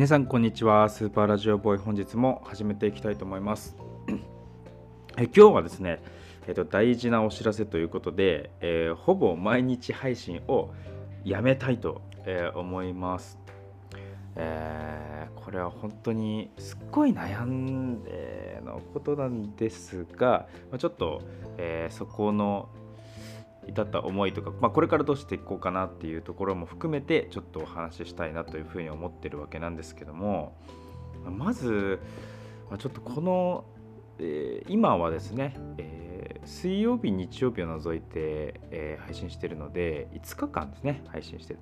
皆さんこんにちは。スーパーラジオボーイ本日も始めていきたいと思います。え今日はですね、えっと、大事なお知らせということで、えー、ほぼ毎日配信をやめたいと、えー、思います、えー、これは本当にすっごい悩んでのことなんですがちょっと、えそこの至った思いとか、まあ、これからどうしていこうかなっていうところも含めてちょっとお話ししたいなというふうに思ってるわけなんですけどもまずちょっとこの、えー、今はですね、えー、水曜日日曜日を除いて、えー、配信してるので5日間ですね配信してる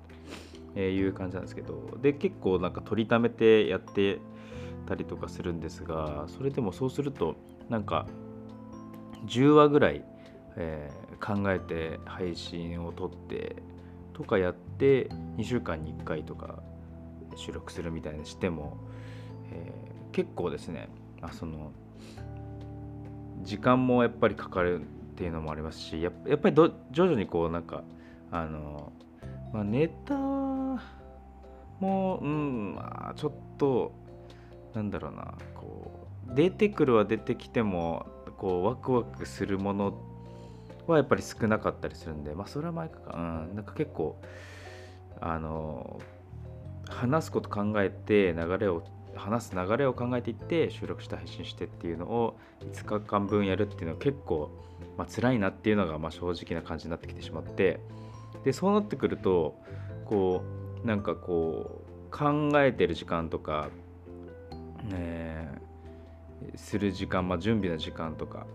という感じなんですけどで結構なんか取りためてやってたりとかするんですがそれでもそうするとなんか10話ぐらいえー、考えて配信を撮ってとかやって2週間に1回とか収録するみたいにしても、えー、結構ですねあその時間もやっぱりかかるっていうのもありますしやっぱり徐々にこうなんかあの、まあ、ネタもうんまあちょっとなんだろうなこう出てくるは出てきてもこうワクワクするものはやっぱり少なかったりするんで、まあ、それは前か、うん、なんか結構、あの、話すこと考えて流れを話す流れを考えていって収録して配信してっていうのを5日間分やるっていうのは結構、まあ辛いなっていうのがまあ正直な感じになってきてしまってでそうなってくるとこうなんかこう考えてる時間とか、え、する時間、まあ、準備の時間とか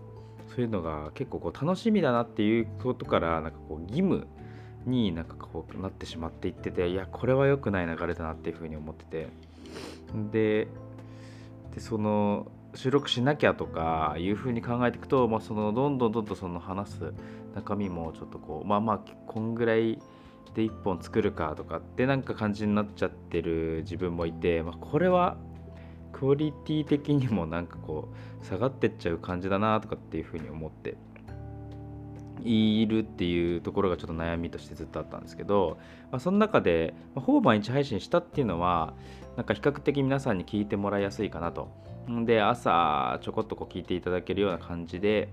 そういうのが結構こう楽しみだなっていうことからなんかこう義務になんかこうなってしまっていってていやこれは良くない流れだなっていうふうに思ってて。ででその収録しなきゃとかいうふうに考えていくと、まあ、そのどんどんどんどんその話す中身もちょっとこうまあまあこんぐらいで1本作るかとかってなんか感じになっちゃってる自分もいて、まあ、これはクオリティ的にもなんかこう下がってっちゃう感じだなとかっていうふうに思っているっていうところがちょっと悩みとしてずっとあったんですけど、まあ、その中で、まあ、ほぼ毎日配信したっていうのはなんか比較的皆さんに聞いてもらいやすいかなと。で朝ちょこっとこう聞いていただけるような感じで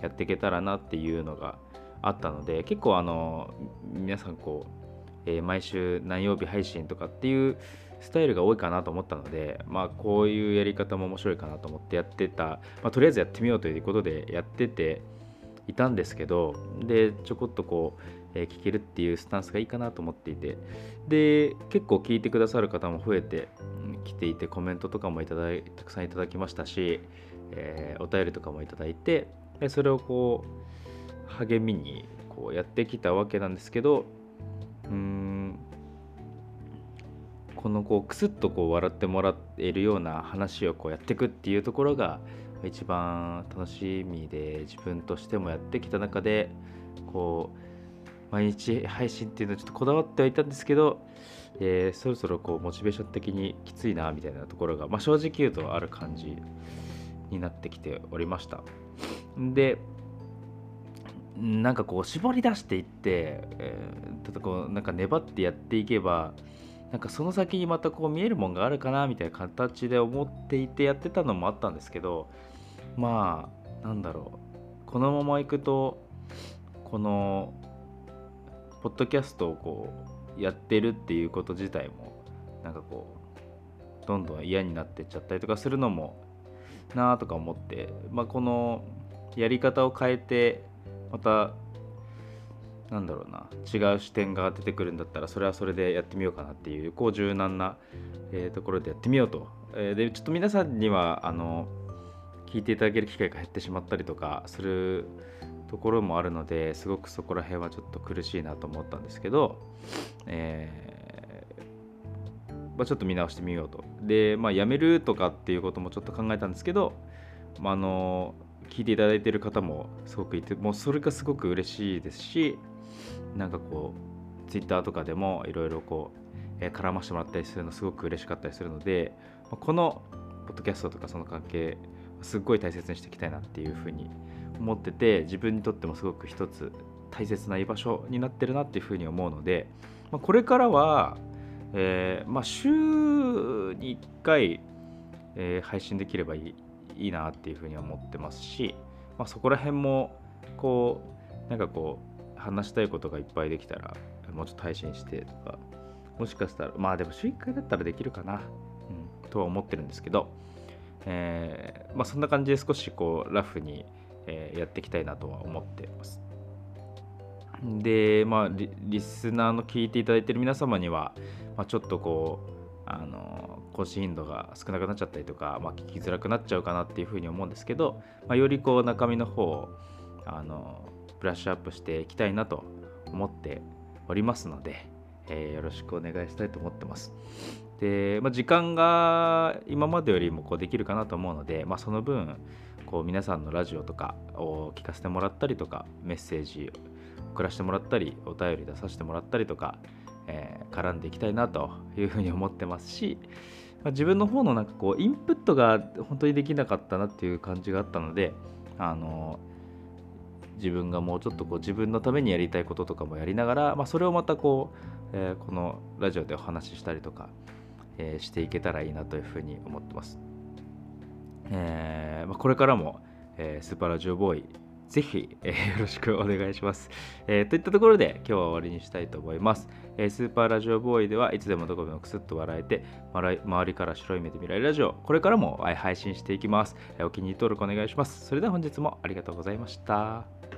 やっていけたらなっていうのがあったので結構あの皆さんこう、えー、毎週何曜日配信とかっていうスタイルが多いかなと思ったので、まあ、こういうやり方も面白いかなと思ってやってた、まあ、とりあえずやってみようということでやってていたんですけどでちょこっとこう、えー、聞けるっていうスタンスがいいかなと思っていてで結構聞いてくださる方も増えてきていてコメントとかもいただいたくさんいただきましたし、えー、お便りとかもいただいてでそれをこう励みにこうやってきたわけなんですけどうんこのこうクスッとこう笑ってもらえるような話をこうやっていくっていうところが一番楽しみで自分としてもやってきた中でこう毎日配信っていうのはちょっとこだわってはいたんですけど、えー、そろそろこうモチベーション的にきついなみたいなところが、まあ、正直言うとある感じになってきておりました。でなんかこう絞り出していって、えー、ただこうなんか粘ってやっていけばなんかその先にまたこう見えるもんがあるかなみたいな形で思っていてやってたのもあったんですけどまあなんだろう。このままいくとこのポッドキャストをこうやってるっていうこと自体もなんかこうどんどん嫌になってっちゃったりとかするのもなあとか思って、まあ、このやり方を変えてまたなんだろうな。違う視点が出てくるんだったらそれはそれでやってみようかなっていうこう柔軟な、えー、ところでやってみようと、えー、でちょっと皆さんにはあの聞いていただける機会が減ってしまったりとかするところもあるのですごくそこら辺はちょっと苦しいなと思ったんですけど、えー、ま、ちょっと見直してみようと。でまあやめるとかっていうこともちょっと考えたんですけど、まあ、あの聞いていただいている方もすごくいてもうそれがすごく嬉しいですしなんかこうツイッターとかでもいろいろこう、えー、絡ましてもらったりするのすごく嬉しかったりするのでこのポッドキャストとかその関係すっごい大切にしていきたいなっていうふうに思ってて自分にとってもすごく一つ大切な居場所になってるなっていうふうに思うので、まあ、これからはえー、まあ、週に1回、えー、配信できればいいいいなっていうふうに思ってますし、まあ、そこら辺もこうなんかこう話したいことがいっぱいできたらもうちょっと配信してとかもしかしたらまあでも週1回だったらできるかな、うん、とは思ってるんですけど、えー、まあ、そんな感じで少しこうラフに、えー、やっていきたいなとは思ってます。で、まあリ、リスナーの聞いていただいてる皆様には、まあ、ちょっとこう、あの更新頻度が少なくなっちゃったりとか、まあ、聞きづらくなっちゃうかなっていうふうに思うんですけど、まあ、よりこう中身の方をあのブラッシュアップしていきたいなと思っておりますので、えー、よろしくお願いしたいと思ってます。で、まあ、時間が今までよりもこうできるかなと思うので、まあ、その分こう皆さんのラジオとかを聞かせてもらったりとかメッセージ送らせてもらったりお便り出させてもらったりとか、えー、絡んでいきたいなというふうに思ってますし、まあ、自分の方のなんかこうインプットが本当にできなかったなっていう感じがあったのであの自分がもうちょっとこう自分のためにやりたいこととかもやりながら、まあ、それをまたこう、えー、このラジオでお話ししたりとか、えー、していけたらいいなというふうに思ってます。えーまあ、これからも、えー、スーパーラジオボーイぜひ、えー、よろしくお願いします、えー、といったところで今日は終わりにしたいと思います、えー、スーパーラジオボーイではいつでもどこでもくすっと笑えて周りから白い目で見られるラジオこれからも配信していきます、えお気に入り登録お願いします。それでは本日もありがとうございました。